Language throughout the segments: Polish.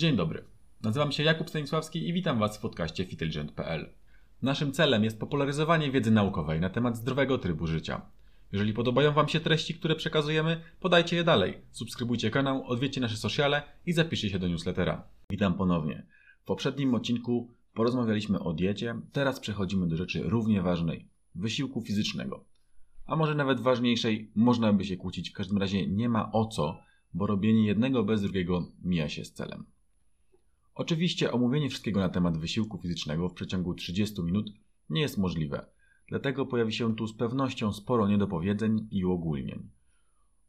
Dzień dobry. Nazywam się Jakub Stanisławski i witam Was w podcaście Fitelligent.pl. Naszym celem jest popularyzowanie wiedzy naukowej na temat zdrowego trybu życia. Jeżeli podobają Wam się treści, które przekazujemy, podajcie je dalej. Subskrybujcie kanał, odwiedźcie nasze sociale i zapiszcie się do newslettera. Witam ponownie. W poprzednim odcinku porozmawialiśmy o diecie, teraz przechodzimy do rzeczy równie ważnej wysiłku fizycznego. A może nawet ważniejszej, można by się kłócić, w każdym razie nie ma o co, bo robienie jednego bez drugiego mija się z celem. Oczywiście omówienie wszystkiego na temat wysiłku fizycznego w przeciągu 30 minut nie jest możliwe, dlatego pojawi się tu z pewnością sporo niedopowiedzeń i uogólnień.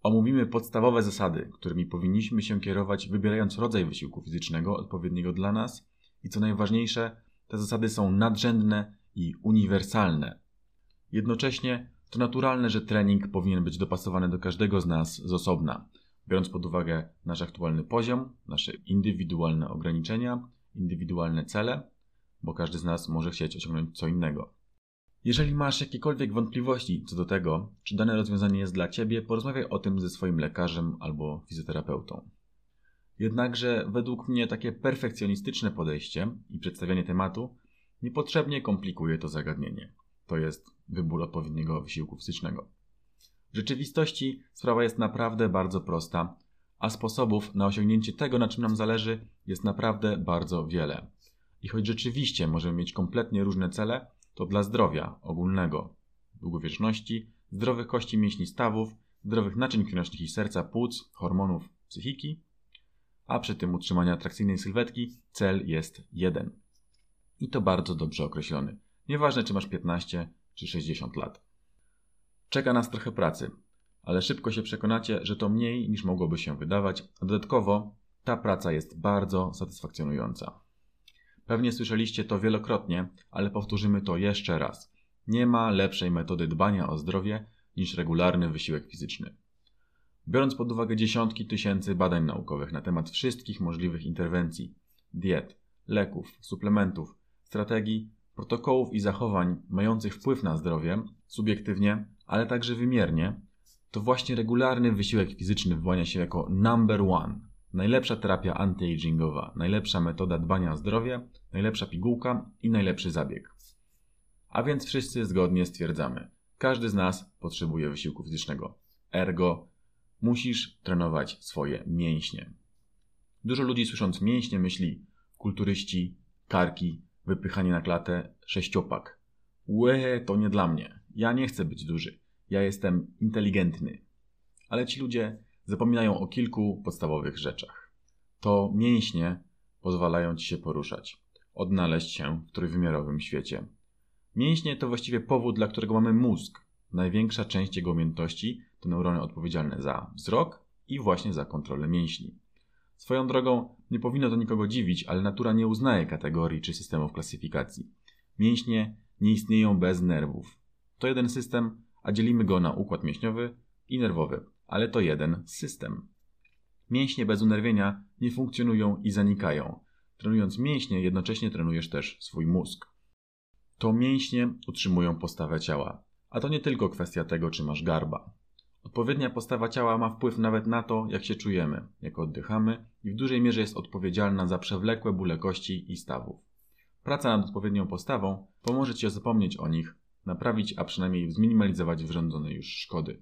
Omówimy podstawowe zasady, którymi powinniśmy się kierować, wybierając rodzaj wysiłku fizycznego odpowiedniego dla nas i co najważniejsze, te zasady są nadrzędne i uniwersalne. Jednocześnie to naturalne, że trening powinien być dopasowany do każdego z nas z osobna biorąc pod uwagę nasz aktualny poziom, nasze indywidualne ograniczenia, indywidualne cele, bo każdy z nas może chcieć osiągnąć co innego. Jeżeli masz jakiekolwiek wątpliwości co do tego, czy dane rozwiązanie jest dla Ciebie, porozmawiaj o tym ze swoim lekarzem albo fizjoterapeutą. Jednakże według mnie takie perfekcjonistyczne podejście i przedstawianie tematu niepotrzebnie komplikuje to zagadnienie. To jest wybór odpowiedniego wysiłku fizycznego. W rzeczywistości sprawa jest naprawdę bardzo prosta, a sposobów na osiągnięcie tego, na czym nam zależy, jest naprawdę bardzo wiele. I choć rzeczywiście możemy mieć kompletnie różne cele, to dla zdrowia ogólnego, długowieczności, zdrowych kości mięśni stawów, zdrowych naczyń krwionośnych i serca, płuc, hormonów, psychiki, a przy tym utrzymania atrakcyjnej sylwetki, cel jest jeden. I to bardzo dobrze określony. Nieważne, czy masz 15 czy 60 lat. Czeka nas trochę pracy, ale szybko się przekonacie, że to mniej niż mogłoby się wydawać, a dodatkowo ta praca jest bardzo satysfakcjonująca. Pewnie słyszeliście to wielokrotnie, ale powtórzymy to jeszcze raz. Nie ma lepszej metody dbania o zdrowie niż regularny wysiłek fizyczny. Biorąc pod uwagę dziesiątki tysięcy badań naukowych na temat wszystkich możliwych interwencji, diet, leków, suplementów, strategii, protokołów i zachowań mających wpływ na zdrowie, subiektywnie ale także wymiernie, to właśnie regularny wysiłek fizyczny wyłania się jako number one. Najlepsza terapia anti-agingowa, najlepsza metoda dbania o zdrowie, najlepsza pigułka i najlepszy zabieg. A więc wszyscy zgodnie stwierdzamy, każdy z nas potrzebuje wysiłku fizycznego. Ergo, musisz trenować swoje mięśnie. Dużo ludzi słysząc mięśnie myśli kulturyści, karki, wypychanie na klatę, sześciopak. Łe, to nie dla mnie. Ja nie chcę być duży ja jestem inteligentny. Ale ci ludzie zapominają o kilku podstawowych rzeczach. To mięśnie pozwalają ci się poruszać, odnaleźć się w trójwymiarowym świecie. Mięśnie to właściwie powód, dla którego mamy mózg. Największa część jego umiejętności to neurony odpowiedzialne za wzrok i właśnie za kontrolę mięśni. Swoją drogą nie powinno to nikogo dziwić, ale natura nie uznaje kategorii czy systemów klasyfikacji. Mięśnie nie istnieją bez nerwów. To jeden system, a dzielimy go na układ mięśniowy i nerwowy, ale to jeden system. Mięśnie bez unerwienia nie funkcjonują i zanikają. Trenując mięśnie, jednocześnie trenujesz też swój mózg. To mięśnie utrzymują postawę ciała, a to nie tylko kwestia tego, czy masz garba. Odpowiednia postawa ciała ma wpływ nawet na to, jak się czujemy, jak oddychamy i w dużej mierze jest odpowiedzialna za przewlekłe bóle kości i stawów. Praca nad odpowiednią postawą pomoże Ci zapomnieć o nich naprawić, a przynajmniej zminimalizować wyrządzone już szkody.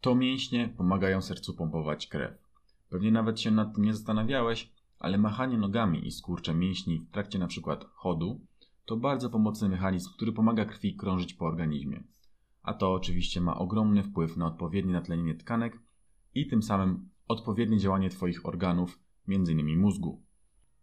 To mięśnie pomagają sercu pompować krew. Pewnie nawet się nad tym nie zastanawiałeś, ale machanie nogami i skurcze mięśni w trakcie np. chodu to bardzo pomocny mechanizm, który pomaga krwi krążyć po organizmie. A to oczywiście ma ogromny wpływ na odpowiednie natlenienie tkanek i tym samym odpowiednie działanie Twoich organów, m.in. mózgu.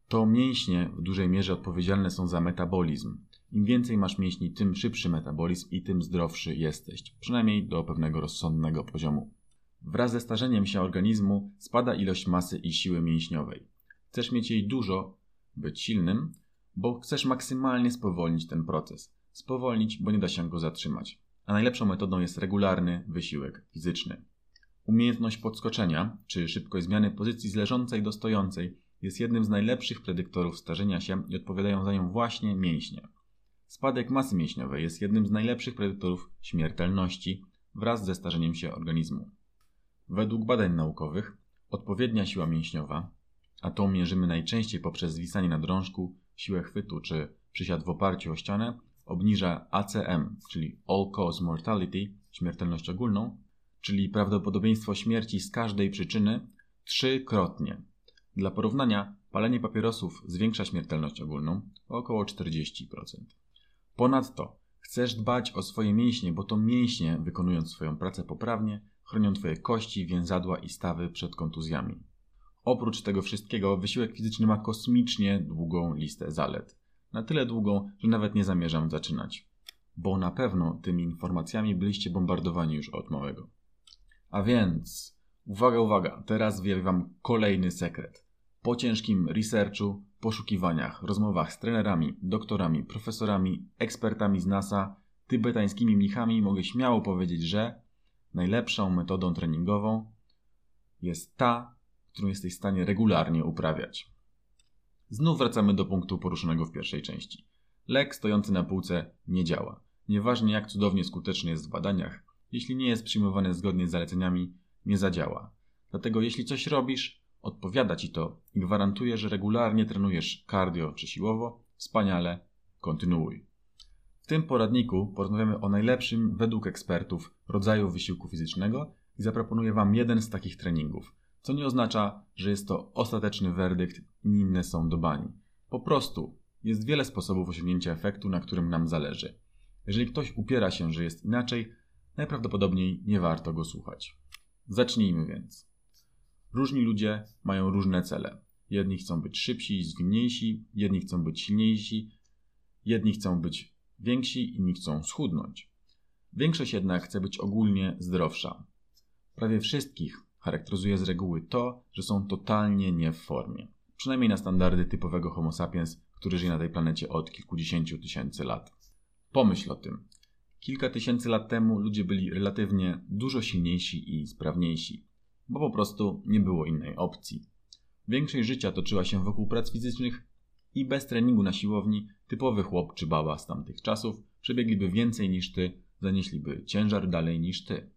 To mięśnie w dużej mierze odpowiedzialne są za metabolizm, im więcej masz mięśni, tym szybszy metabolizm i tym zdrowszy jesteś, przynajmniej do pewnego rozsądnego poziomu. Wraz ze starzeniem się organizmu spada ilość masy i siły mięśniowej. Chcesz mieć jej dużo, być silnym, bo chcesz maksymalnie spowolnić ten proces. Spowolnić, bo nie da się go zatrzymać. A najlepszą metodą jest regularny wysiłek fizyczny. Umiejętność podskoczenia, czy szybkość zmiany pozycji z leżącej do stojącej, jest jednym z najlepszych predyktorów starzenia się i odpowiadają za nią właśnie mięśnie. Spadek masy mięśniowej jest jednym z najlepszych predyktorów śmiertelności wraz ze starzeniem się organizmu. Według badań naukowych odpowiednia siła mięśniowa, a tą mierzymy najczęściej poprzez zwisanie na drążku, siłę chwytu czy przysiad w oparciu o ścianę, obniża ACM, czyli All Cause Mortality, śmiertelność ogólną, czyli prawdopodobieństwo śmierci z każdej przyczyny trzykrotnie. Dla porównania, palenie papierosów zwiększa śmiertelność ogólną o około 40%. Ponadto, chcesz dbać o swoje mięśnie, bo to mięśnie, wykonując swoją pracę poprawnie, chronią Twoje kości, więzadła i stawy przed kontuzjami. Oprócz tego wszystkiego, wysiłek fizyczny ma kosmicznie długą listę zalet. Na tyle długą, że nawet nie zamierzam zaczynać. Bo na pewno tymi informacjami byliście bombardowani już od małego. A więc, uwaga, uwaga, teraz wyjawię Wam kolejny sekret. Po ciężkim researchu, poszukiwaniach, rozmowach z trenerami, doktorami, profesorami, ekspertami z NASA, tybetańskimi mnichami mogę śmiało powiedzieć, że najlepszą metodą treningową jest ta, którą jesteś w stanie regularnie uprawiać. Znów wracamy do punktu poruszonego w pierwszej części. Lek stojący na półce nie działa. Nieważnie jak cudownie skuteczny jest w badaniach, jeśli nie jest przyjmowany zgodnie z zaleceniami, nie zadziała. Dlatego jeśli coś robisz, odpowiada ci to i gwarantuje, że regularnie trenujesz cardio czy siłowo, wspaniale, kontynuuj. W tym poradniku porozmawiamy o najlepszym według ekspertów rodzaju wysiłku fizycznego i zaproponuję Wam jeden z takich treningów, co nie oznacza, że jest to ostateczny werdykt i inne są do bani. Po prostu jest wiele sposobów osiągnięcia efektu, na którym nam zależy. Jeżeli ktoś upiera się, że jest inaczej, najprawdopodobniej nie warto go słuchać. Zacznijmy więc. Różni ludzie mają różne cele. Jedni chcą być szybsi i zwinniejsi, jedni chcą być silniejsi, jedni chcą być więksi, inni chcą schudnąć. Większość jednak chce być ogólnie zdrowsza. Prawie wszystkich charakteryzuje z reguły to, że są totalnie nie w formie. Przynajmniej na standardy typowego Homo sapiens, który żyje na tej planecie od kilkudziesięciu tysięcy lat. Pomyśl o tym. Kilka tysięcy lat temu ludzie byli relatywnie dużo silniejsi i sprawniejsi, bo po prostu nie było innej opcji. Większość życia toczyła się wokół prac fizycznych i bez treningu na siłowni typowy chłop czy baba z tamtych czasów przebiegliby więcej niż ty, zanieśliby ciężar dalej niż ty.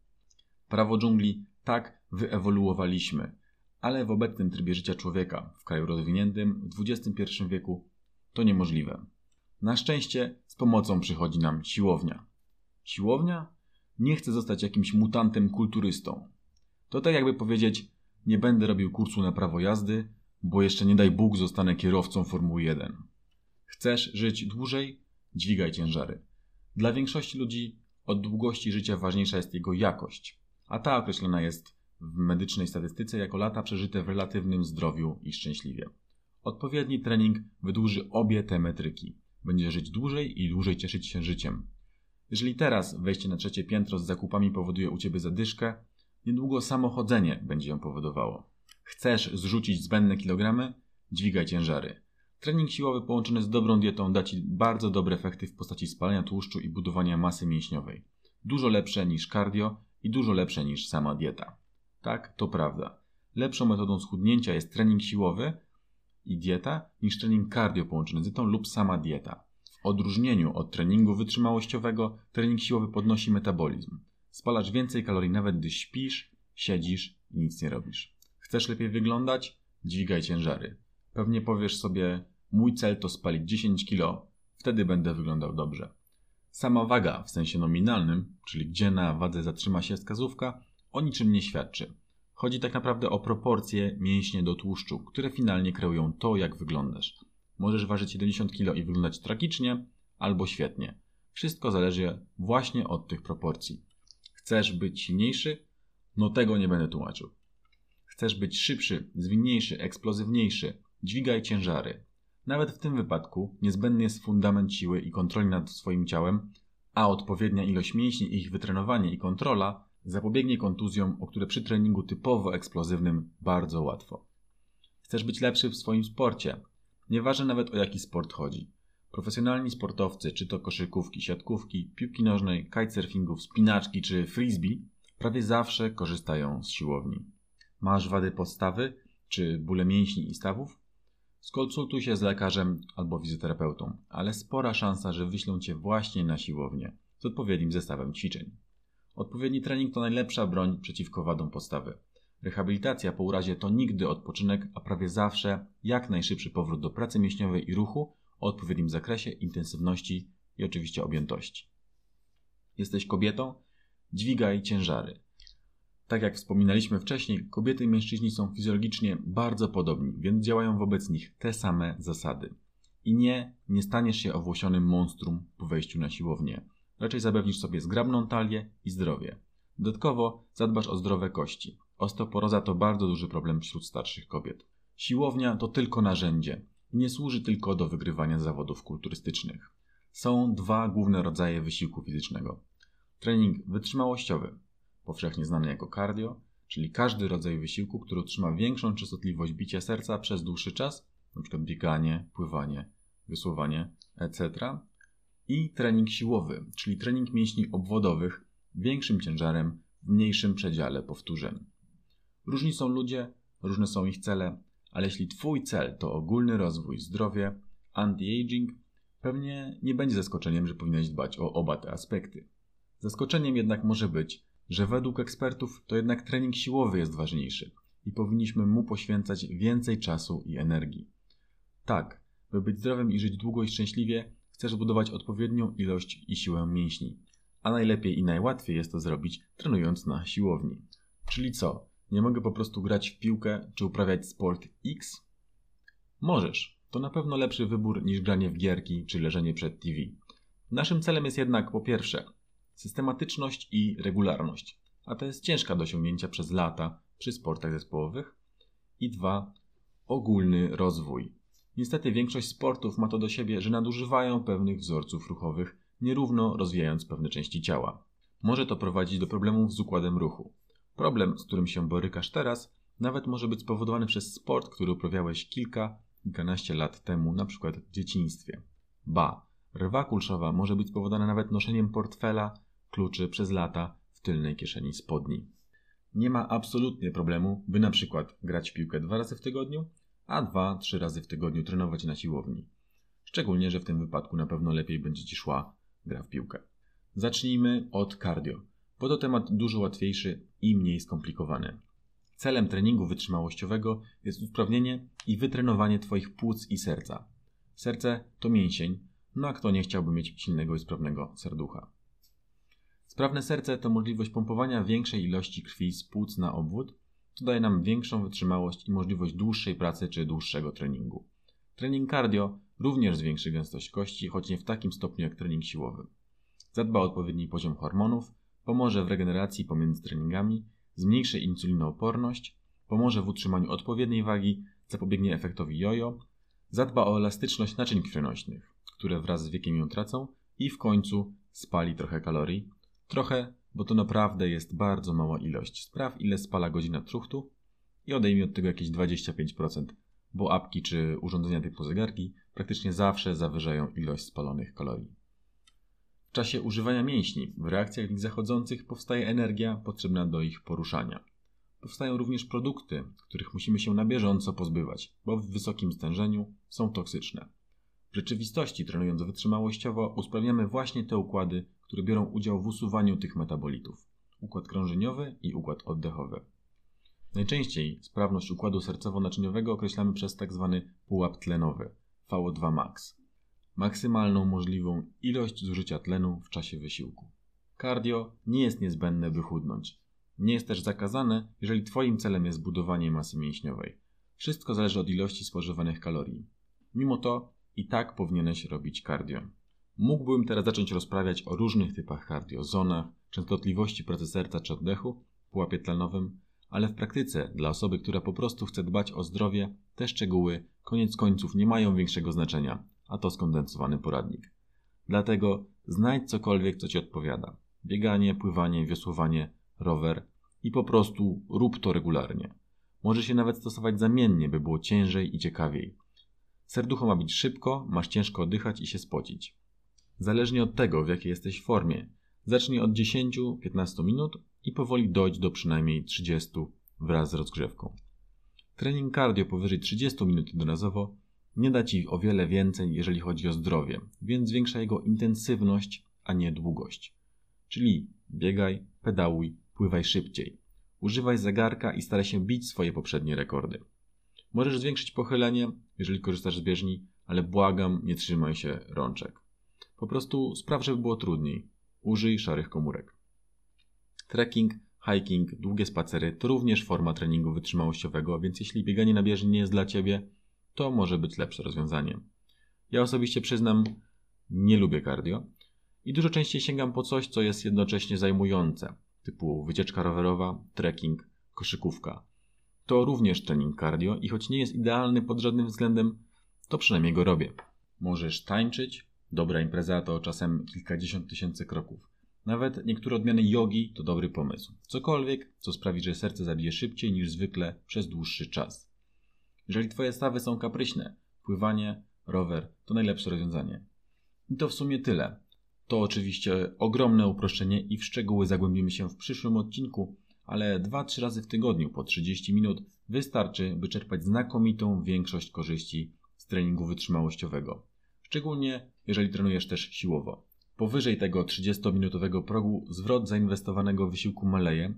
Prawo dżungli tak wyewoluowaliśmy, ale w obecnym trybie życia człowieka w kraju rozwiniętym w XXI wieku to niemożliwe. Na szczęście z pomocą przychodzi nam siłownia. Siłownia? Nie chcę zostać jakimś mutantem kulturystą. To tak jakby powiedzieć, nie będę robił kursu na prawo jazdy, bo jeszcze nie daj Bóg zostanę kierowcą Formuły 1. Chcesz żyć dłużej? Dźwigaj ciężary. Dla większości ludzi od długości życia ważniejsza jest jego jakość, a ta określona jest w medycznej statystyce jako lata przeżyte w relatywnym zdrowiu i szczęśliwie. Odpowiedni trening wydłuży obie te metryki. Będzie żyć dłużej i dłużej cieszyć się życiem. Jeżeli teraz wejście na trzecie piętro z zakupami powoduje u ciebie zadyszkę, niedługo samochodzenie będzie ją powodowało. Chcesz zrzucić zbędne kilogramy? Dźwigaj ciężary. Trening siłowy połączony z dobrą dietą da Ci bardzo dobre efekty w postaci spalania tłuszczu i budowania masy mięśniowej. Dużo lepsze niż cardio i dużo lepsze niż sama dieta. Tak, to prawda. Lepszą metodą schudnięcia jest trening siłowy i dieta niż trening cardio połączony z dietą lub sama dieta. W odróżnieniu od treningu wytrzymałościowego, trening siłowy podnosi metabolizm. Spalasz więcej kalorii nawet gdy śpisz, siedzisz i nic nie robisz. Chcesz lepiej wyglądać? Dźwigaj ciężary. Pewnie powiesz sobie, mój cel to spalić 10 kg, wtedy będę wyglądał dobrze. Sama waga w sensie nominalnym, czyli gdzie na wadze zatrzyma się wskazówka, o niczym nie świadczy. Chodzi tak naprawdę o proporcje mięśnie do tłuszczu, które finalnie kreują to, jak wyglądasz. Możesz ważyć 70 kg i wyglądać tragicznie, albo świetnie. Wszystko zależy właśnie od tych proporcji. Chcesz być silniejszy? No tego nie będę tłumaczył. Chcesz być szybszy, zwinniejszy, eksplozywniejszy? Dźwigaj ciężary. Nawet w tym wypadku niezbędny jest fundament siły i kontroli nad swoim ciałem, a odpowiednia ilość mięśni, ich wytrenowanie i kontrola zapobiegnie kontuzjom, o które przy treningu typowo eksplozywnym bardzo łatwo. Chcesz być lepszy w swoim sporcie? Nieważne nawet o jaki sport chodzi. Profesjonalni sportowcy, czy to koszykówki, siatkówki, piłki nożnej, kitesurfingu, spinaczki czy frisbee, prawie zawsze korzystają z siłowni. Masz wady podstawy, czy bóle mięśni i stawów? Skonsultuj się z lekarzem albo fizjoterapeutą, ale spora szansa, że wyślą cię właśnie na siłownię z odpowiednim zestawem ćwiczeń. Odpowiedni trening to najlepsza broń przeciwko wadom postawy. Rehabilitacja po urazie to nigdy odpoczynek, a prawie zawsze jak najszybszy powrót do pracy mięśniowej i ruchu o odpowiednim zakresie, intensywności i oczywiście objętości. Jesteś kobietą? Dźwigaj ciężary. Tak jak wspominaliśmy wcześniej, kobiety i mężczyźni są fizjologicznie bardzo podobni, więc działają wobec nich te same zasady. I nie, nie staniesz się owłosionym monstrum po wejściu na siłownię. Raczej zapewnisz sobie zgrabną talię i zdrowie. Dodatkowo zadbasz o zdrowe kości. Osteoporoza to bardzo duży problem wśród starszych kobiet. Siłownia to tylko narzędzie nie służy tylko do wygrywania zawodów kulturystycznych. Są dwa główne rodzaje wysiłku fizycznego. Trening wytrzymałościowy, powszechnie znany jako cardio, czyli każdy rodzaj wysiłku, który utrzyma większą częstotliwość bicia serca przez dłuższy czas, np. bieganie, pływanie, wysłowanie, etc. I trening siłowy, czyli trening mięśni obwodowych większym ciężarem w mniejszym przedziale powtórzeń. Różni są ludzie, różne są ich cele, ale jeśli Twój cel to ogólny rozwój, zdrowie, anti-aging, pewnie nie będzie zaskoczeniem, że powinieneś dbać o oba te aspekty. Zaskoczeniem jednak może być, że według ekspertów to jednak trening siłowy jest ważniejszy i powinniśmy mu poświęcać więcej czasu i energii. Tak, by być zdrowym i żyć długo i szczęśliwie, chcesz budować odpowiednią ilość i siłę mięśni, a najlepiej i najłatwiej jest to zrobić trenując na siłowni. Czyli co? Nie mogę po prostu grać w piłkę czy uprawiać sport X? Możesz. To na pewno lepszy wybór niż granie w gierki czy leżenie przed TV. Naszym celem jest jednak po pierwsze systematyczność i regularność, a to jest ciężka do osiągnięcia przez lata przy sportach zespołowych. I dwa, ogólny rozwój. Niestety większość sportów ma to do siebie, że nadużywają pewnych wzorców ruchowych, nierówno rozwijając pewne części ciała. Może to prowadzić do problemów z układem ruchu. Problem, z którym się borykasz teraz, nawet może być spowodowany przez sport, który uprawiałeś kilka, kilkanaście lat temu, na przykład w dzieciństwie. Ba, rwa kulszowa może być spowodowana nawet noszeniem portfela, kluczy przez lata w tylnej kieszeni spodni. Nie ma absolutnie problemu, by na przykład grać piłkę dwa razy w tygodniu, a dwa, trzy razy w tygodniu trenować na siłowni. Szczególnie, że w tym wypadku na pewno lepiej będzie Ci szła gra w piłkę. Zacznijmy od cardio, bo to temat dużo łatwiejszy i mniej skomplikowany. Celem treningu wytrzymałościowego jest usprawnienie i wytrenowanie Twoich płuc i serca. Serce to mięsień, no a kto nie chciałby mieć silnego i sprawnego serducha? Sprawne serce to możliwość pompowania większej ilości krwi z płuc na obwód, co daje nam większą wytrzymałość i możliwość dłuższej pracy czy dłuższego treningu. Trening cardio również zwiększy gęstość kości, choć nie w takim stopniu jak trening siłowy. Zadba o odpowiedni poziom hormonów, pomoże w regeneracji pomiędzy treningami, zmniejszy insulinooporność, pomoże w utrzymaniu odpowiedniej wagi, zapobiegnie efektowi jojo, zadba o elastyczność naczyń krwionośnych, które wraz z wiekiem ją tracą i w końcu spali trochę kalorii. Trochę, bo to naprawdę jest bardzo mała ilość. Spraw ile spala godzina truchtu i odejmij od tego jakieś 25%, bo apki czy urządzenia typu zegarki praktycznie zawsze zawyżają ilość spalonych kalorii. W czasie używania mięśni, w reakcjach w nich zachodzących powstaje energia potrzebna do ich poruszania. Powstają również produkty, których musimy się na bieżąco pozbywać, bo w wysokim stężeniu są toksyczne. W rzeczywistości, trenując wytrzymałościowo, usprawniamy właśnie te układy, które biorą udział w usuwaniu tych metabolitów. Układ krążeniowy i układ oddechowy. Najczęściej sprawność układu sercowo-naczyniowego określamy przez tzw. Tak pułap tlenowy VO2 max maksymalną możliwą ilość zużycia tlenu w czasie wysiłku. Cardio nie jest niezbędne, by chudnąć. Nie jest też zakazane, jeżeli Twoim celem jest budowanie masy mięśniowej. Wszystko zależy od ilości spożywanych kalorii. Mimo to i tak powinieneś robić cardio. Mógłbym teraz zacząć rozprawiać o różnych typach cardio, zonach, częstotliwości pracy serca czy oddechu, pułapie tlenowym, ale w praktyce dla osoby, która po prostu chce dbać o zdrowie, te szczegóły koniec końców nie mają większego znaczenia, a to skondensowany poradnik. Dlatego znajdź cokolwiek, co Ci odpowiada. Bieganie, pływanie, wiosłowanie, rower i po prostu rób to regularnie. Może się nawet stosować zamiennie, by było ciężej i ciekawiej. Serducho ma być szybko, masz ciężko oddychać i się spocić. Zależnie od tego, w jakiej jesteś formie, zacznij od 10-15 minut i powoli dojdź do przynajmniej 30 wraz z rozgrzewką. Trening cardio powyżej 30 minut jednorazowo nie da ci o wiele więcej, jeżeli chodzi o zdrowie, więc zwiększa jego intensywność, a nie długość. Czyli biegaj, pedałuj, pływaj szybciej. Używaj zegarka i staraj się bić swoje poprzednie rekordy. Możesz zwiększyć pochylenie, jeżeli korzystasz z bieżni, ale błagam, nie trzymaj się rączek. Po prostu spraw, żeby było trudniej. Użyj szarych komórek. Trekking, hiking, długie spacery to również forma treningu wytrzymałościowego, więc jeśli bieganie na bieżni nie jest dla Ciebie, to może być lepsze rozwiązanie. Ja osobiście przyznam, nie lubię cardio i dużo częściej sięgam po coś, co jest jednocześnie zajmujące, typu wycieczka rowerowa, trekking, koszykówka. To również trening cardio i choć nie jest idealny pod żadnym względem, to przynajmniej go robię. Możesz tańczyć, dobra impreza to czasem kilkadziesiąt tysięcy kroków. Nawet niektóre odmiany jogi to dobry pomysł. Cokolwiek, co sprawi, że serce zabije szybciej niż zwykle przez dłuższy czas. Jeżeli Twoje stawy są kapryśne, pływanie, rower to najlepsze rozwiązanie. I to w sumie tyle. To oczywiście ogromne uproszczenie i w szczegóły zagłębimy się w przyszłym odcinku, ale 2-3 razy w tygodniu po 30 minut wystarczy, by czerpać znakomitą większość korzyści z treningu wytrzymałościowego. Szczególnie jeżeli trenujesz też siłowo. Powyżej tego 30-minutowego progu zwrot zainwestowanego wysiłku maleje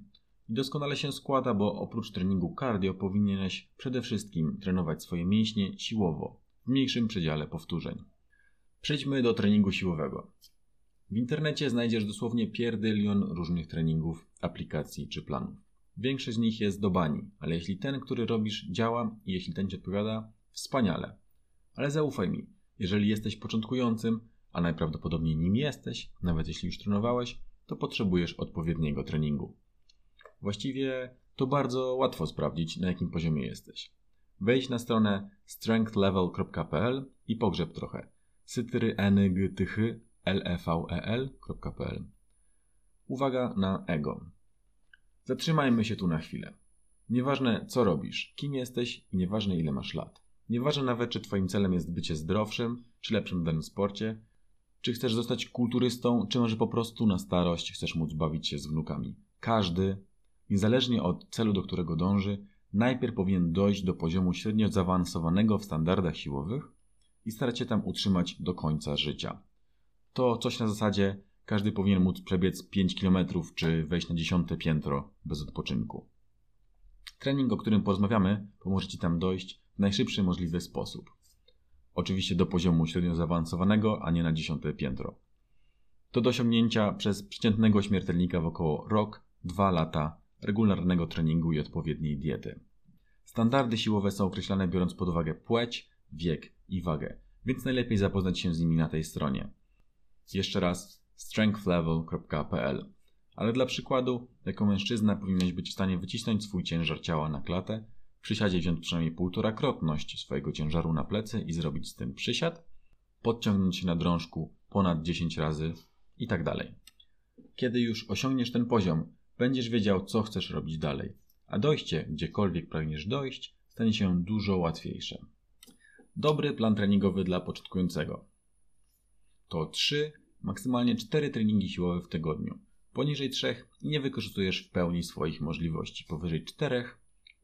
i doskonale się składa, bo oprócz treningu cardio powinieneś przede wszystkim trenować swoje mięśnie siłowo, w mniejszym przedziale powtórzeń. Przejdźmy do treningu siłowego. W internecie znajdziesz dosłownie pierdylion różnych treningów, aplikacji czy planów. Większość z nich jest do bani, ale jeśli ten, który robisz, działa i jeśli ten ci odpowiada, wspaniale. Ale zaufaj mi, jeżeli jesteś początkującym, a najprawdopodobniej nim jesteś, nawet jeśli już trenowałeś, to potrzebujesz odpowiedniego treningu. Właściwie to bardzo łatwo sprawdzić, na jakim poziomie jesteś. Wejdź na stronę strengthlevel.pl i pogrzeb trochę. Sytry enygtychy level.pl Uwaga na ego. Zatrzymajmy się tu na chwilę. Nieważne co robisz, kim jesteś i nieważne ile masz lat. Nieważne nawet, czy Twoim celem jest bycie zdrowszym, czy lepszym w danym sporcie, czy chcesz zostać kulturystą, czy może po prostu na starość chcesz móc bawić się z wnukami. Każdy, niezależnie od celu, do którego dąży, najpierw powinien dojść do poziomu średnio zaawansowanego w standardach siłowych i starać się tam utrzymać do końca życia. To coś na zasadzie każdy powinien móc przebiec 5 km czy wejść na dziesiąte piętro bez odpoczynku. Trening, o którym porozmawiamy, pomoże Ci tam dojść w najszybszy możliwy sposób. Oczywiście do poziomu średnio zaawansowanego, a nie na dziesiąte piętro. To do osiągnięcia przez przeciętnego śmiertelnika w około rok, dwa lata regularnego treningu i odpowiedniej diety. Standardy siłowe są określane biorąc pod uwagę płeć, wiek i wagę, więc najlepiej zapoznać się z nimi na tej stronie. Jeszcze raz strengthlevel.pl Ale dla przykładu, jako mężczyzna powinieneś być w stanie wycisnąć swój ciężar ciała na klatę, przysiadzie wziąć przynajmniej półtora krotność swojego ciężaru na plecy i zrobić z tym przysiad, podciągnąć się na drążku ponad 10 razy i tak dalej. Kiedy już osiągniesz ten poziom, będziesz wiedział, co chcesz robić dalej, a dojście, gdziekolwiek pragniesz dojść, stanie się dużo łatwiejsze. Dobry plan treningowy dla początkującego to 3, maksymalnie 4 treningi siłowe w tygodniu. Poniżej 3 i nie wykorzystujesz w pełni swoich możliwości. Powyżej 4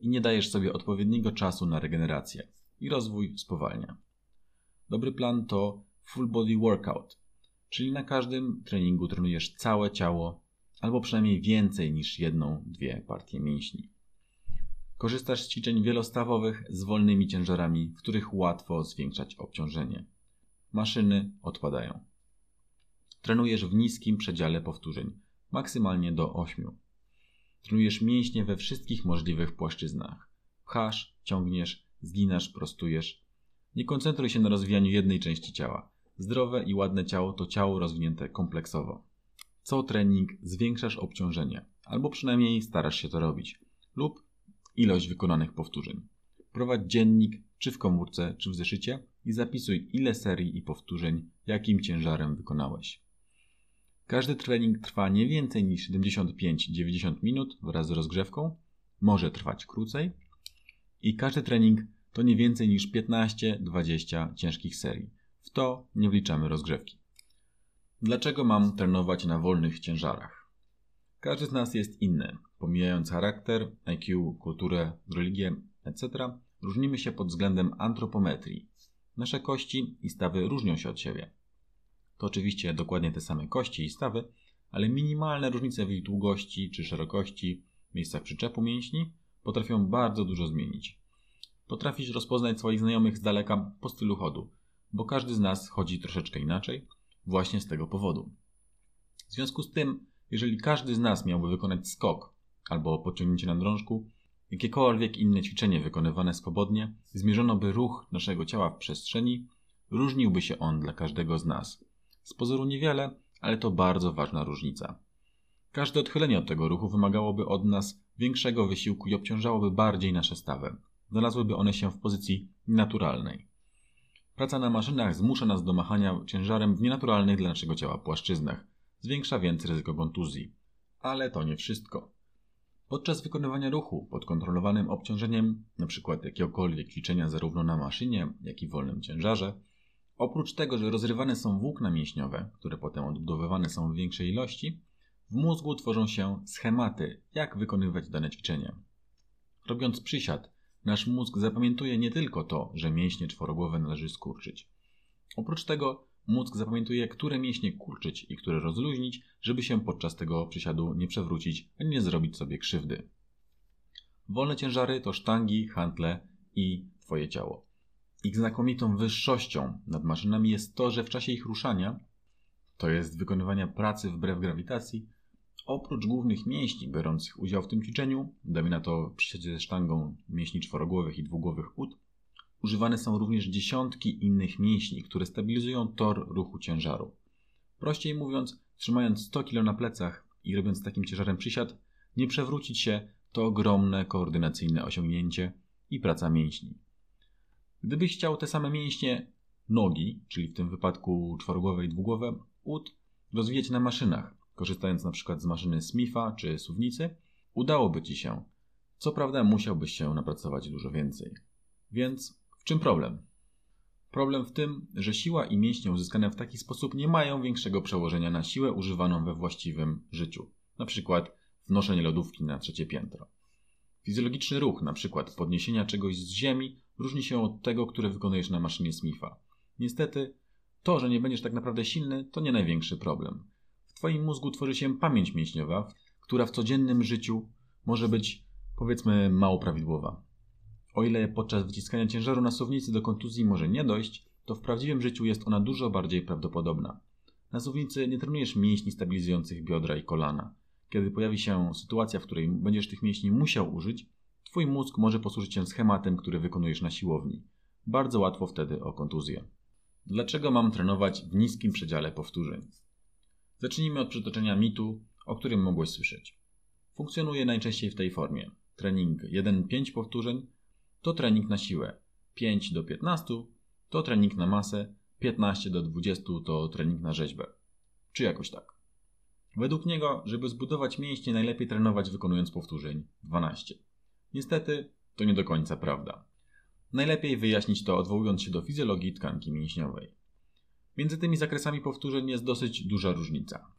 i nie dajesz sobie odpowiedniego czasu na regenerację i rozwój spowalnia. Dobry plan to full body workout, czyli na każdym treningu trenujesz całe ciało albo przynajmniej więcej niż jedną, dwie partie mięśni. Korzystasz z ćwiczeń wielostawowych z wolnymi ciężarami, w których łatwo zwiększać obciążenie maszyny odpadają. Trenujesz w niskim przedziale powtórzeń, maksymalnie do 8. Trenujesz mięśnie we wszystkich możliwych płaszczyznach. Pchasz, ciągniesz, zginasz, prostujesz. Nie koncentruj się na rozwijaniu jednej części ciała. Zdrowe i ładne ciało to ciało rozwinięte kompleksowo. Co trening zwiększasz obciążenie, albo przynajmniej starasz się to robić, lub ilość wykonanych powtórzeń. Prowadź dziennik, czy w komórce, czy w zeszycie i zapisuj ile serii i powtórzeń, jakim ciężarem wykonałeś. Każdy trening trwa nie więcej niż 75-90 minut wraz z rozgrzewką, może trwać krócej i każdy trening to nie więcej niż 15-20 ciężkich serii. W to nie wliczamy rozgrzewki. Dlaczego mam trenować na wolnych ciężarach? Każdy z nas jest inny, pomijając charakter, IQ, kulturę, religię, etc. Różnimy się pod względem antropometrii. Nasze kości i stawy różnią się od siebie. To oczywiście dokładnie te same kości i stawy, ale minimalne różnice w ich długości czy szerokości, miejscach przyczepu mięśni potrafią bardzo dużo zmienić. Potrafisz rozpoznać swoich znajomych z daleka po stylu chodu, bo każdy z nas chodzi troszeczkę inaczej, właśnie z tego powodu. W związku z tym, jeżeli każdy z nas miałby wykonać skok albo pociągnięcie na drążku, jakiekolwiek inne ćwiczenie wykonywane swobodnie, zmierzono by ruch naszego ciała w przestrzeni, różniłby się on dla każdego z nas. Z pozoru niewiele, ale to bardzo ważna różnica. Każde odchylenie od tego ruchu wymagałoby od nas większego wysiłku i obciążałoby bardziej nasze stawy. Znalazłyby one się w pozycji naturalnej. Praca na maszynach zmusza nas do machania ciężarem w nienaturalnych dla naszego ciała płaszczyznach. Zwiększa więc ryzyko kontuzji. Ale to nie wszystko. Podczas wykonywania ruchu pod kontrolowanym obciążeniem, np. jakiegokolwiek ćwiczenia zarówno na maszynie, jak i wolnym ciężarze, oprócz tego, że rozrywane są włókna mięśniowe, które potem odbudowywane są w większej ilości, w mózgu tworzą się schematy, jak wykonywać dane ćwiczenie. Robiąc przysiad, nasz mózg zapamiętuje nie tylko to, że mięśnie czworogłowe należy skurczyć. Oprócz tego mózg zapamiętuje, które mięśnie kurczyć i które rozluźnić, żeby się podczas tego przysiadu nie przewrócić ani nie zrobić sobie krzywdy. Wolne ciężary to sztangi, hantle i Twoje ciawo. Ich znakomitą wyższością nad maszynami jest to, że w czasie ich ruszania, to jest wykonywania pracy wbrew grawitacji, oprócz głównych mięśni biorących udział w tym ćwiczeniu, damy na to przysiadzie ze sztangą mięśni czworogłowych i dwugłowych ud, używane są również dziesiątki innych mięśni, które stabilizują tor ruchu ciężaru. Prościej mówiąc, trzymając 100 kg na plecach i robiąc takim ciężarem przysiad, nie przewrócić się to ogromne koordynacyjne osiągnięcie i praca mięśni. Gdybyś chciał te same mięśnie nogi, czyli w tym wypadku czworogłowe i dwugłowe, ud, rozwijać na maszynach, korzystając na przykład z maszyny Smitha czy suwnicy, udałoby Ci się. Co prawda musiałbyś się napracować dużo więcej. Więc w czym problem? Problem w tym, że siła i mięśnie uzyskane w taki sposób nie mają większego przełożenia na siłę używaną we właściwym życiu. Na przykład wnoszenie lodówki na trzecie piętro. Fizjologiczny ruch, na przykład podniesienia czegoś z ziemi, różni się od tego, które wykonujesz na maszynie Smitha. Niestety, to, że nie będziesz tak naprawdę silny, to nie największy problem. Twoim mózgu tworzy się pamięć mięśniowa, która w codziennym życiu może być, powiedzmy, mało prawidłowa. O ile podczas wyciskania ciężaru na suwnicy do kontuzji może nie dojść, to w prawdziwym życiu jest ona dużo bardziej prawdopodobna. Na suwnicy nie trenujesz mięśni stabilizujących biodra i kolana. Kiedy pojawi się sytuacja, w której będziesz tych mięśni musiał użyć, Twój mózg może posłużyć się schematem, który wykonujesz na siłowni. Bardzo łatwo wtedy o kontuzję. Dlaczego mam trenować w niskim przedziale powtórzeń? Zacznijmy od przytoczenia mitu, o którym mogłeś słyszeć. Funkcjonuje najczęściej w tej formie. Trening 1-5 powtórzeń to trening na siłę, 5 do 15 to trening na masę, 15 do 20 to trening na rzeźbę. Czy jakoś tak. Według niego, żeby zbudować mięśnie, najlepiej trenować wykonując powtórzeń 12. Niestety, to nie do końca prawda. Najlepiej wyjaśnić to odwołując się do fizjologii tkanki mięśniowej. Między tymi zakresami powtórzeń jest dosyć duża różnica.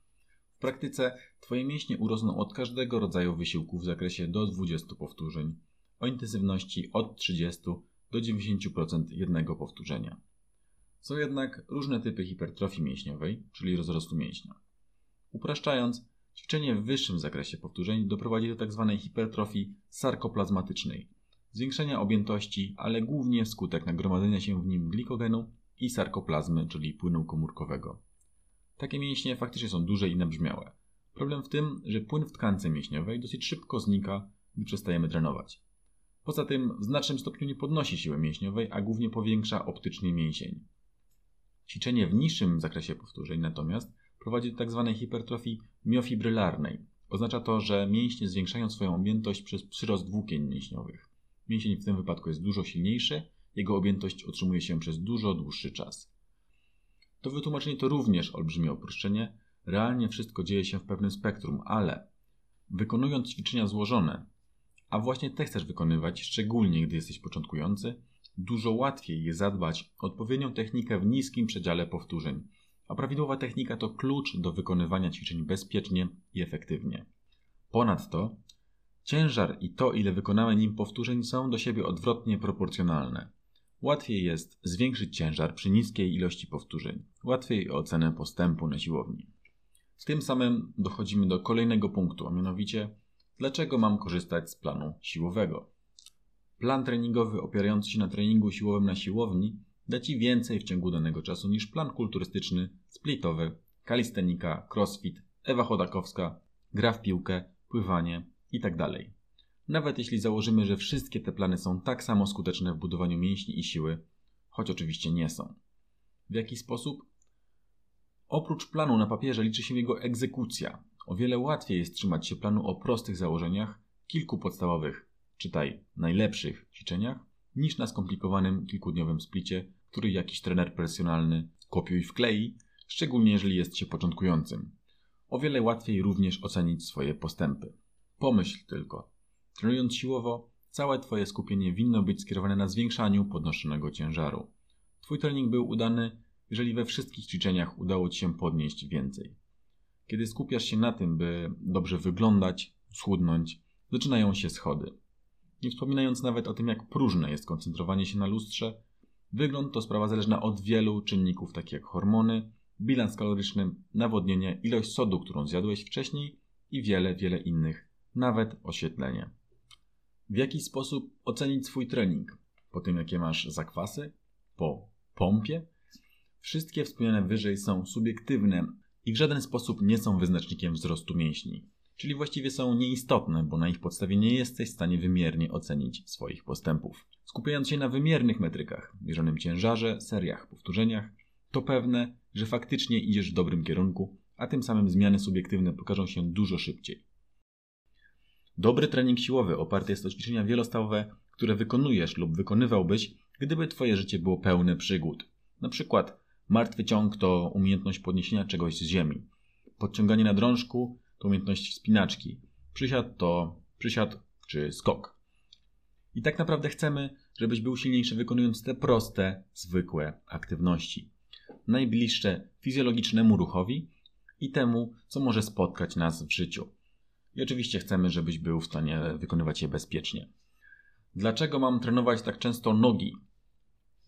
W praktyce Twoje mięśnie urosną od każdego rodzaju wysiłku w zakresie do 20 powtórzeń, o intensywności od 30 do 90% jednego powtórzenia. Są jednak różne typy hipertrofii mięśniowej, czyli rozrostu mięśnia. Upraszczając, ćwiczenie w wyższym zakresie powtórzeń doprowadzi do tzw. Tak hipertrofii sarkoplazmatycznej, zwiększenia objętości, ale głównie wskutek nagromadzenia się w nim glikogenu i sarkoplazmy, czyli płynu komórkowego. Takie mięśnie faktycznie są duże i nabrzmiałe. Problem w tym, że płyn w tkance mięśniowej dosyć szybko znika, gdy przestajemy trenować. Poza tym w znacznym stopniu nie podnosi siły mięśniowej, a głównie powiększa optycznie mięsień. Ćwiczenie w niższym zakresie powtórzeń natomiast prowadzi do tzw. Tak hipertrofii miofibrylarnej. Oznacza to, że mięśnie zwiększają swoją objętość przez przyrost włókien mięśniowych. Mięsień w tym wypadku jest dużo silniejszy, jego objętość utrzymuje się przez dużo dłuższy czas. To wytłumaczenie to również olbrzymie uproszczenie. Realnie wszystko dzieje się w pewnym spektrum, ale wykonując ćwiczenia złożone, a właśnie te chcesz wykonywać, szczególnie gdy jesteś początkujący, dużo łatwiej jest zadbać o odpowiednią technikę w niskim przedziale powtórzeń, a prawidłowa technika to klucz do wykonywania ćwiczeń bezpiecznie i efektywnie. Ponadto ciężar i to, ile wykonamy nim powtórzeń, są do siebie odwrotnie proporcjonalne. Łatwiej jest zwiększyć ciężar przy niskiej ilości powtórzeń, łatwiej o ocenę postępu na siłowni. Tym samym dochodzimy do kolejnego punktu, a mianowicie Dlaczego mam korzystać z planu siłowego? Plan treningowy opierający się na treningu siłowym na siłowni da Ci więcej w ciągu danego czasu niż plan kulturystyczny, splitowy, kalistenika, crossfit, Ewa Chodakowska, gra w piłkę, pływanie itd. Nawet jeśli założymy, że wszystkie te plany są tak samo skuteczne w budowaniu mięśni i siły, choć oczywiście nie są. W jaki sposób? Oprócz planu na papierze liczy się jego egzekucja. O wiele łatwiej jest trzymać się planu o prostych założeniach, kilku podstawowych, czytaj najlepszych ćwiczeniach, niż na skomplikowanym kilkudniowym splicie, który jakiś trener profesjonalny kopiuj wklei, szczególnie jeżeli jest się początkującym. O wiele łatwiej również ocenić swoje postępy. Pomyśl tylko, trenując siłowo, całe Twoje skupienie winno być skierowane na zwiększaniu podnoszonego ciężaru. Twój trening był udany, jeżeli we wszystkich ćwiczeniach udało Ci się podnieść więcej. Kiedy skupiasz się na tym, by dobrze wyglądać, schudnąć, zaczynają się schody. Nie wspominając nawet o tym, jak próżne jest koncentrowanie się na lustrze, wygląd to sprawa zależna od wielu czynników, takich jak hormony, bilans kaloryczny, nawodnienie, ilość sodu, którą zjadłeś wcześniej i wiele, wiele innych, nawet oświetlenie. W jaki sposób ocenić swój trening? Po tym, jakie masz zakwasy? Po pompie? Wszystkie wspomniane wyżej są subiektywne i w żaden sposób nie są wyznacznikiem wzrostu mięśni. Czyli właściwie są nieistotne, bo na ich podstawie nie jesteś w stanie wymiernie ocenić swoich postępów. Skupiając się na wymiernych metrykach, mierzonym ciężarze, seriach, powtórzeniach, to pewne, że faktycznie idziesz w dobrym kierunku, a tym samym zmiany subiektywne pokażą się dużo szybciej. Dobry trening siłowy oparty jest o ćwiczenia wielostawowe, które wykonujesz lub wykonywałbyś, gdyby Twoje życie było pełne przygód. Na przykład martwy ciąg to umiejętność podniesienia czegoś z ziemi. Podciąganie na drążku to umiejętność wspinaczki. Przysiad to przysiad czy skok. I tak naprawdę chcemy, żebyś był silniejszy wykonując te proste, zwykłe aktywności najbliższe fizjologicznemu ruchowi i temu, co może spotkać nas w życiu. I oczywiście chcemy, żebyś był w stanie wykonywać je bezpiecznie. Dlaczego mam trenować tak często nogi?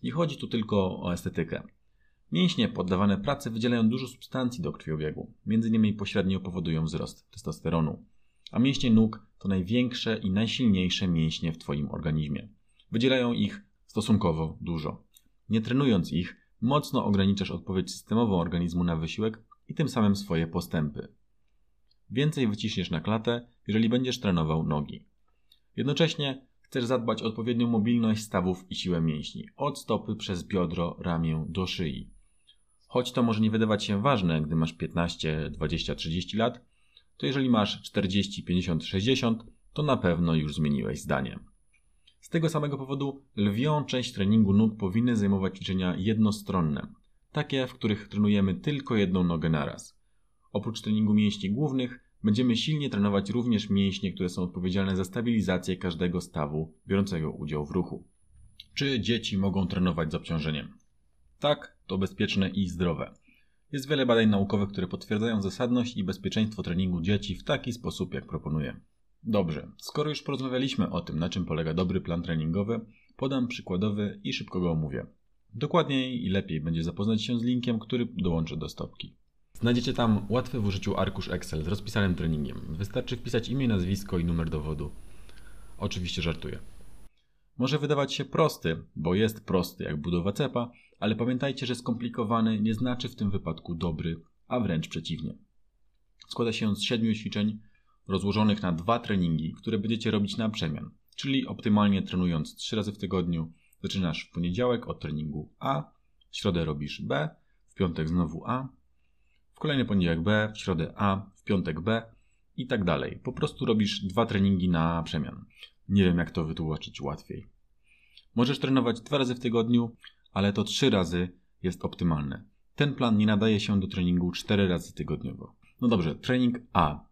Nie chodzi tu tylko o estetykę. Mięśnie poddawane pracy wydzielają dużo substancji do krwiobiegu, innymi pośrednio powodują wzrost testosteronu. A mięśnie nóg to największe i najsilniejsze mięśnie w Twoim organizmie. Wydzielają ich stosunkowo dużo. Nie trenując ich, mocno ograniczasz odpowiedź systemową organizmu na wysiłek i tym samym swoje postępy. Więcej wyciśniesz na klatę, jeżeli będziesz trenował nogi. Jednocześnie chcesz zadbać o odpowiednią mobilność stawów i siłę mięśni, od stopy przez biodro, ramię do szyi. Choć to może nie wydawać się ważne, gdy masz 15, 20, 30 lat, to jeżeli masz 40, 50, 60, to na pewno już zmieniłeś zdanie. Z tego samego powodu lwią część treningu nóg powinny zajmować ćwiczenia jednostronne, takie, w których trenujemy tylko jedną nogę naraz. Oprócz treningu mięśni głównych, będziemy silnie trenować również mięśnie, które są odpowiedzialne za stabilizację każdego stawu biorącego udział w ruchu. Czy dzieci mogą trenować z obciążeniem? Tak, to bezpieczne i zdrowe. Jest wiele badań naukowych, które potwierdzają zasadność i bezpieczeństwo treningu dzieci w taki sposób, jak proponuję. Dobrze, skoro już porozmawialiśmy o tym, na czym polega dobry plan treningowy, podam przykładowy i szybko go omówię. Dokładniej i lepiej będzie zapoznać się z linkiem, który dołączę do stopki. Znajdziecie tam łatwy w użyciu arkusz Excel z rozpisanym treningiem. Wystarczy wpisać imię, nazwisko i numer dowodu. Oczywiście żartuję. Może wydawać się prosty, bo jest prosty jak budowa cepa, ale pamiętajcie, że skomplikowany nie znaczy w tym wypadku dobry, a wręcz przeciwnie. Składa się z siedmiu ćwiczeń, rozłożonych na dwa treningi, które będziecie robić na przemian, czyli optymalnie trenując trzy razy w tygodniu. Zaczynasz w poniedziałek od treningu A, w środę robisz B, w piątek znowu A, kolejny poniedziałek B, w środę A, w piątek B i tak dalej. Po prostu robisz dwa treningi na przemian. Nie wiem, jak to wytłumaczyć łatwiej. Możesz trenować dwa razy w tygodniu, ale to trzy razy jest optymalne. Ten plan nie nadaje się do treningu cztery razy tygodniowo. No dobrze, trening A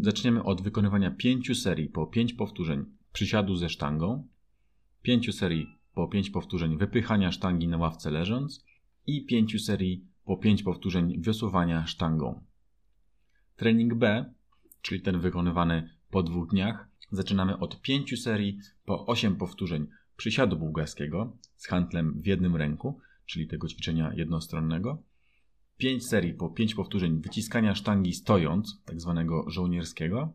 Zaczniemy od wykonywania 5 serii po 5 powtórzeń przysiadu ze sztangą, 5 serii po 5 powtórzeń wypychania sztangi na ławce leżąc i 5 serii po 5 powtórzeń wiosłowania sztangą. Trening B, czyli ten wykonywany po dwóch dniach, zaczynamy od 5 serii po 8 powtórzeń przysiadu bułgarskiego z handlem w jednym ręku, czyli tego ćwiczenia jednostronnego, 5 serii po 5 powtórzeń wyciskania sztangi stojąc, tak zwanego żołnierskiego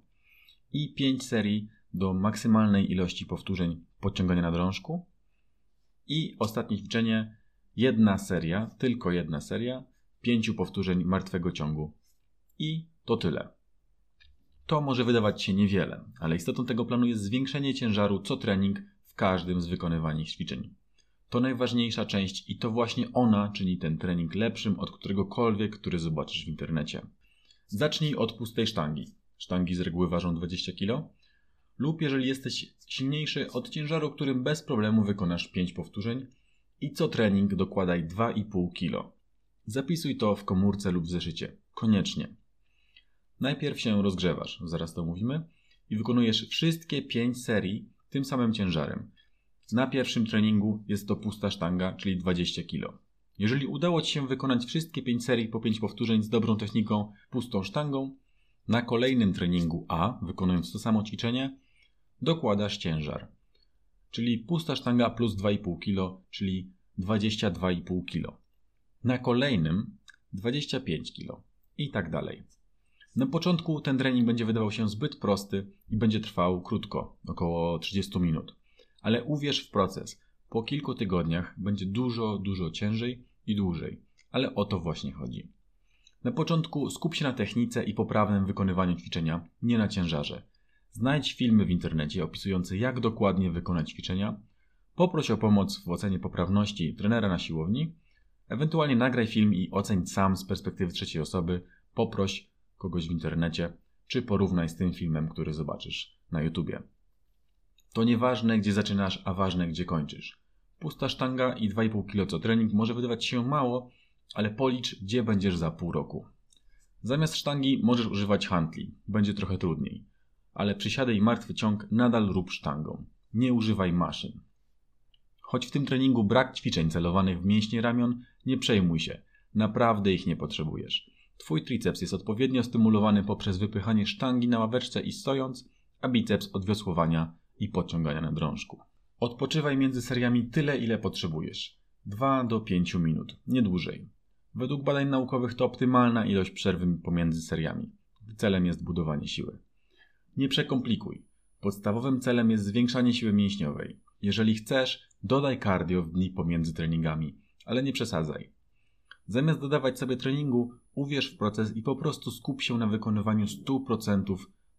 i 5 serii do maksymalnej ilości powtórzeń podciągania na drążku. I ostatnie ćwiczenie, jedna seria, tylko jedna seria, pięciu powtórzeń martwego ciągu. I to tyle. To może wydawać się niewiele, ale istotą tego planu jest zwiększenie ciężaru co trening w każdym z wykonywanych ćwiczeń. To najważniejsza część i to właśnie ona czyni ten trening lepszym od któregokolwiek, który zobaczysz w internecie. Zacznij od pustej sztangi. Sztangi z reguły ważą 20 kg. Lub jeżeli jesteś silniejszy, od ciężaru, którym bez problemu wykonasz 5 powtórzeń. I co trening dokładaj 2,5 kg. Zapisuj to w komórce lub w zeszycie. Koniecznie. Najpierw się rozgrzewasz, zaraz to mówimy, i wykonujesz wszystkie 5 serii tym samym ciężarem. Na pierwszym treningu jest to pusta sztanga, czyli 20 kg. Jeżeli udało Ci się wykonać wszystkie 5 serii po 5 powtórzeń z dobrą techniką pustą sztangą, na kolejnym treningu A, wykonując to samo ćwiczenie, dokładasz ciężar. Czyli pusta sztanga plus 2,5 kg, czyli 22,5 kg. Na kolejnym 25 kg i tak dalej. Na początku ten trening będzie wydawał się zbyt prosty i będzie trwał krótko, około 30 minut. Ale uwierz w proces. Po kilku tygodniach będzie dużo, dużo ciężej i dłużej. Ale o to właśnie chodzi. Na początku skup się na technice i poprawnym wykonywaniu ćwiczenia, nie na ciężarze. Znajdź filmy w internecie opisujące jak dokładnie wykonać ćwiczenia. Poproś o pomoc w ocenie poprawności trenera na siłowni. Ewentualnie nagraj film i oceń sam z perspektywy trzeciej osoby. Poproś kogoś w internecie, czy porównaj z tym filmem, który zobaczysz na YouTubie. To nieważne, gdzie zaczynasz, a ważne, gdzie kończysz. Pusta sztanga i 2,5 kg co trening może wydawać się mało, ale policz, gdzie będziesz za pół roku. Zamiast sztangi możesz używać handli, będzie trochę trudniej. Ale przysiady i martwy ciąg nadal rób sztangą. Nie używaj maszyn. Choć w tym treningu brak ćwiczeń celowanych w mięśnie ramion, nie przejmuj się. Naprawdę ich nie potrzebujesz. Twój triceps jest odpowiednio stymulowany poprzez wypychanie sztangi na ławeczce i stojąc, a biceps od wiosłowania i podciągania na drążku. Odpoczywaj między seriami tyle, ile potrzebujesz. 2 do 5 minut, nie dłużej. Według badań naukowych to optymalna ilość przerwy pomiędzy seriami. Celem jest budowanie siły. Nie przekomplikuj. Podstawowym celem jest zwiększanie siły mięśniowej. Jeżeli chcesz, dodaj cardio w dni pomiędzy treningami, ale nie przesadzaj. Zamiast dodawać sobie treningu, uwierz w proces i po prostu skup się na wykonywaniu 100%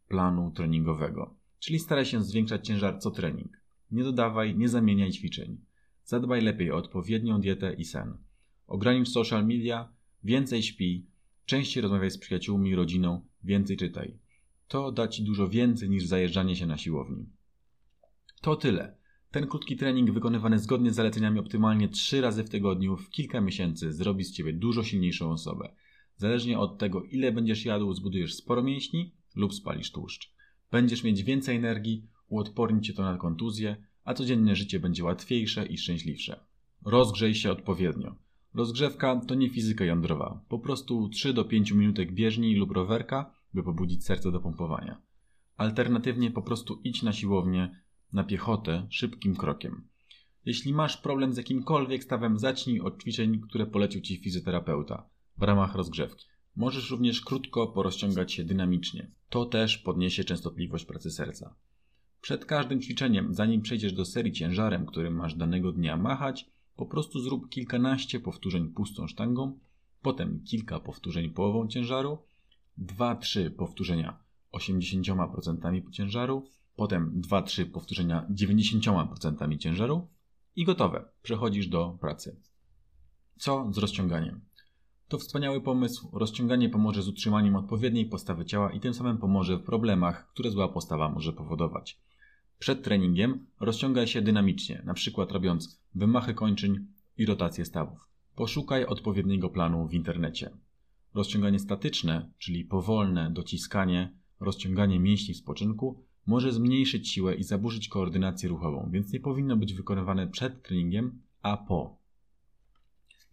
planu treningowego. Czyli staraj się zwiększać ciężar co trening. Nie dodawaj, nie zamieniaj ćwiczeń. Zadbaj lepiej o odpowiednią dietę i sen. Ogranicz social media, więcej śpi, częściej rozmawiaj z przyjaciółmi, rodziną, więcej czytaj. To da Ci dużo więcej niż zajeżdżanie się na siłowni. To tyle. Ten krótki trening wykonywany zgodnie z zaleceniami optymalnie 3 razy w tygodniu w kilka miesięcy zrobi z Ciebie dużo silniejszą osobę. Zależnie od tego, ile będziesz jadł, zbudujesz sporo mięśni lub spalisz tłuszcz. Będziesz mieć więcej energii, uodporni Cię to na kontuzję, a codzienne życie będzie łatwiejsze i szczęśliwsze. Rozgrzej się odpowiednio. Rozgrzewka to nie fizyka jądrowa, po prostu 3 do 5 minutek bieżni lub rowerka, by pobudzić serce do pompowania. Alternatywnie po prostu idź na siłownię na piechotę szybkim krokiem. Jeśli masz problem z jakimkolwiek stawem, zacznij od ćwiczeń, które polecił Ci fizjoterapeuta w ramach rozgrzewki. Możesz również krótko porozciągać się dynamicznie. To też podniesie częstotliwość pracy serca. Przed każdym ćwiczeniem, zanim przejdziesz do serii ciężarem, którym masz danego dnia machać, po prostu zrób kilkanaście powtórzeń pustą sztangą, potem kilka powtórzeń połową ciężaru, 2-3 powtórzenia 80% ciężaru, potem 2-3 powtórzenia 90% ciężaru i gotowe. Przechodzisz do pracy. Co z rozciąganiem? To wspaniały pomysł. Rozciąganie pomoże z utrzymaniem odpowiedniej postawy ciała i tym samym pomoże w problemach, które zła postawa może powodować. Przed treningiem rozciągaj się dynamicznie, np. robiąc wymachy kończyn i rotację stawów. Poszukaj odpowiedniego planu w internecie. Rozciąganie statyczne, czyli powolne dociskanie, rozciąganie mięśni w spoczynku, może zmniejszyć siłę i zaburzyć koordynację ruchową, więc nie powinno być wykonywane przed treningiem, a po.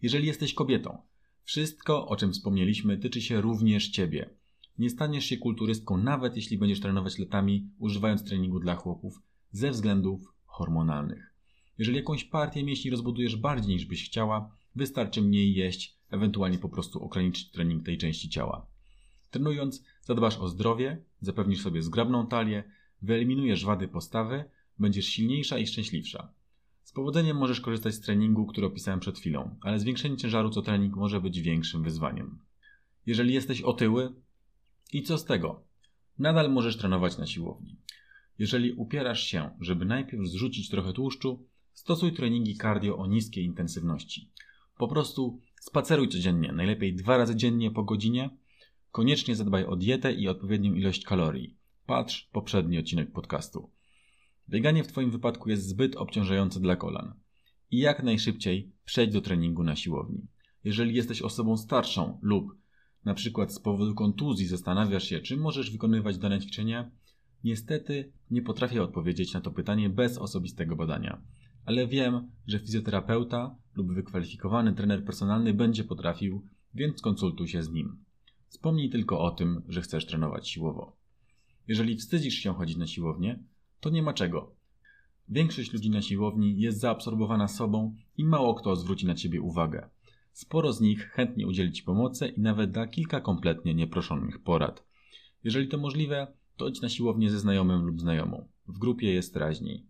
Jeżeli jesteś kobietą, wszystko, o czym wspomnieliśmy, tyczy się również ciebie. Nie staniesz się kulturystką, nawet jeśli będziesz trenować latami, używając treningu dla chłopów, ze względów hormonalnych. Jeżeli jakąś partię mięśni rozbudujesz bardziej niż byś chciała, wystarczy mniej jeść, ewentualnie po prostu ograniczyć trening tej części ciała. Trenując, Zadbasz o zdrowie, zapewnisz sobie zgrabną talię, wyeliminujesz wady postawy, będziesz silniejsza i szczęśliwsza. Z powodzeniem możesz korzystać z treningu, który opisałem przed chwilą, ale zwiększenie ciężaru co trening może być większym wyzwaniem. Jeżeli jesteś otyły, i co z tego? Nadal możesz trenować na siłowni. Jeżeli upierasz się, żeby najpierw zrzucić trochę tłuszczu, stosuj treningi cardio o niskiej intensywności. Po prostu spaceruj codziennie, najlepiej dwa razy dziennie po godzinie. Koniecznie zadbaj o dietę i odpowiednią ilość kalorii. Patrz poprzedni odcinek podcastu. Bieganie w Twoim wypadku jest zbyt obciążające dla kolan. I jak najszybciej przejdź do treningu na siłowni. Jeżeli jesteś osobą starszą lub na przykład z powodu kontuzji zastanawiasz się, czy możesz wykonywać dane ćwiczenia, niestety nie potrafię odpowiedzieć na to pytanie bez osobistego badania. Ale wiem, że fizjoterapeuta lub wykwalifikowany trener personalny będzie potrafił, więc konsultuj się z nim. Wspomnij tylko o tym, że chcesz trenować siłowo. Jeżeli wstydzisz się chodzić na siłownię, to nie ma czego. Większość ludzi na siłowni jest zaabsorbowana sobą i mało kto zwróci na ciebie uwagę. Sporo z nich chętnie udzieli Ci pomocy i nawet da kilka kompletnie nieproszonych porad. Jeżeli to możliwe, to idź na siłownię ze znajomym lub znajomą. W grupie jest raźniej.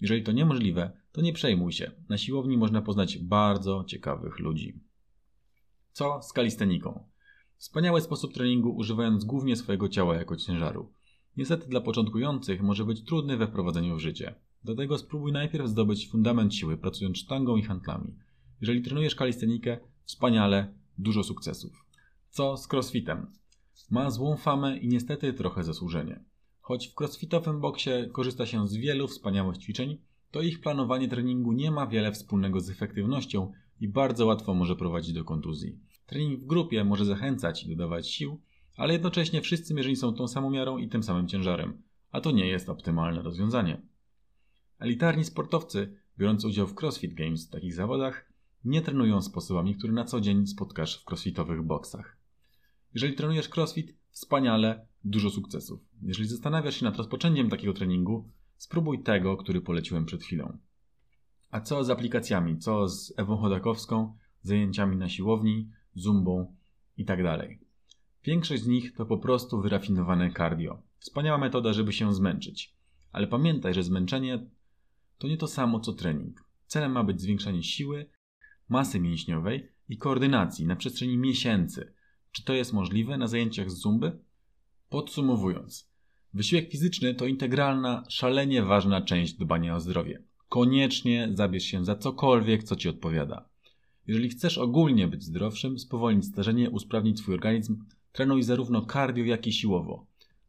Jeżeli to niemożliwe, to nie przejmuj się. Na siłowni można poznać bardzo ciekawych ludzi. Co z kalisteniką? Wspaniały sposób treningu używając głównie swojego ciała jako ciężaru. Niestety dla początkujących może być trudny we wprowadzeniu w życie. Dlatego spróbuj najpierw zdobyć fundament siły pracując sztangą i handlami. Jeżeli trenujesz kalistenikę, wspaniale, dużo sukcesów. Co z crossfitem? Ma złą famę i niestety trochę zasłużenie. Choć w crossfitowym boksie korzysta się z wielu wspaniałych ćwiczeń, to ich planowanie treningu nie ma wiele wspólnego z efektywnością i bardzo łatwo może prowadzić do kontuzji. Trening w grupie może zachęcać i dodawać sił, ale jednocześnie wszyscy mierzeni są tą samą miarą i tym samym ciężarem, a to nie jest optymalne rozwiązanie. Elitarni sportowcy, biorący udział w CrossFit Games w takich zawodach, nie trenują sposobami, które na co dzień spotkasz w crossfitowych boksach. Jeżeli trenujesz crossfit, wspaniale, dużo sukcesów. Jeżeli zastanawiasz się nad rozpoczęciem takiego treningu, spróbuj tego, który poleciłem przed chwilą. A co z aplikacjami? Co z Ewą Chodakowską, zajęciami na siłowni, zumbą itd. Tak Większość z nich to po prostu wyrafinowane cardio. Wspaniała metoda, żeby się zmęczyć. Ale pamiętaj, że zmęczenie to nie to samo co trening. Celem ma być zwiększanie siły, masy mięśniowej i koordynacji na przestrzeni miesięcy. Czy to jest możliwe na zajęciach z zumby? Podsumowując, wysiłek fizyczny to integralna, szalenie ważna część dbania o zdrowie. Koniecznie zabierz się za cokolwiek, co ci odpowiada. Jeżeli chcesz ogólnie być zdrowszym, spowolnić starzenie, usprawnić swój organizm, trenuj zarówno cardio, jak i siłowo.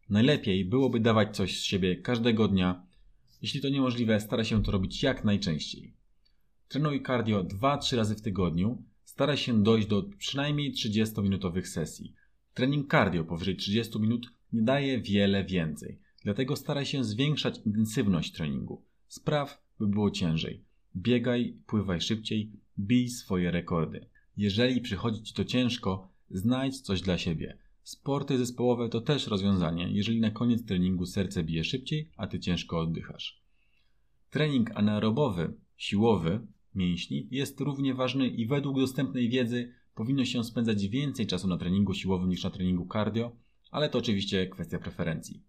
Najlepiej byłoby dawać coś z siebie każdego dnia. Jeśli to niemożliwe, stara się to robić jak najczęściej. Trenuj cardio 2-3 razy w tygodniu. Staraj się dojść do przynajmniej 30-minutowych sesji. Trening cardio powyżej 30 minut nie daje wiele więcej. Dlatego staraj się zwiększać intensywność treningu. Spraw, by było ciężej. Biegaj, pływaj szybciej, bij swoje rekordy. Jeżeli przychodzi Ci to ciężko, znajdź coś dla siebie. Sporty zespołowe to też rozwiązanie, jeżeli na koniec treningu serce bije szybciej, a Ty ciężko oddychasz. Trening anaerobowy, siłowy, mięśni jest równie ważny i według dostępnej wiedzy powinno się spędzać więcej czasu na treningu siłowym niż na treningu cardio, ale to oczywiście kwestia preferencji.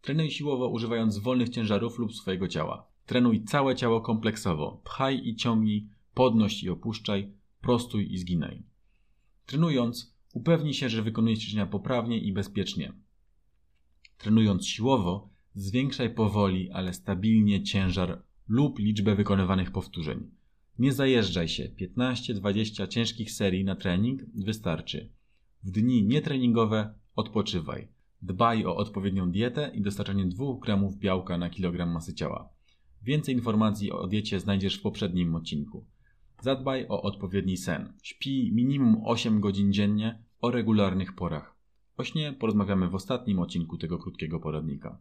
Trenuj siłowo używając wolnych ciężarów lub swojego ciała. Trenuj całe ciało kompleksowo. Pchaj i ciągnij, podnoś i opuszczaj, prostuj i zginaj. Trenując, upewnij się, że wykonujesz ćwiczenia poprawnie i bezpiecznie. Trenując siłowo, zwiększaj powoli, ale stabilnie ciężar lub liczbę wykonywanych powtórzeń. Nie zajeżdżaj się, 15-20 ciężkich serii na trening wystarczy. W dni nietreningowe odpoczywaj. Dbaj o odpowiednią dietę i dostarczanie 2 gramów białka na kilogram masy ciała. Więcej informacji o diecie znajdziesz w poprzednim odcinku. Zadbaj o odpowiedni sen. Śpij minimum 8 godzin dziennie o regularnych porach. O śnie porozmawiamy w ostatnim odcinku tego krótkiego poradnika.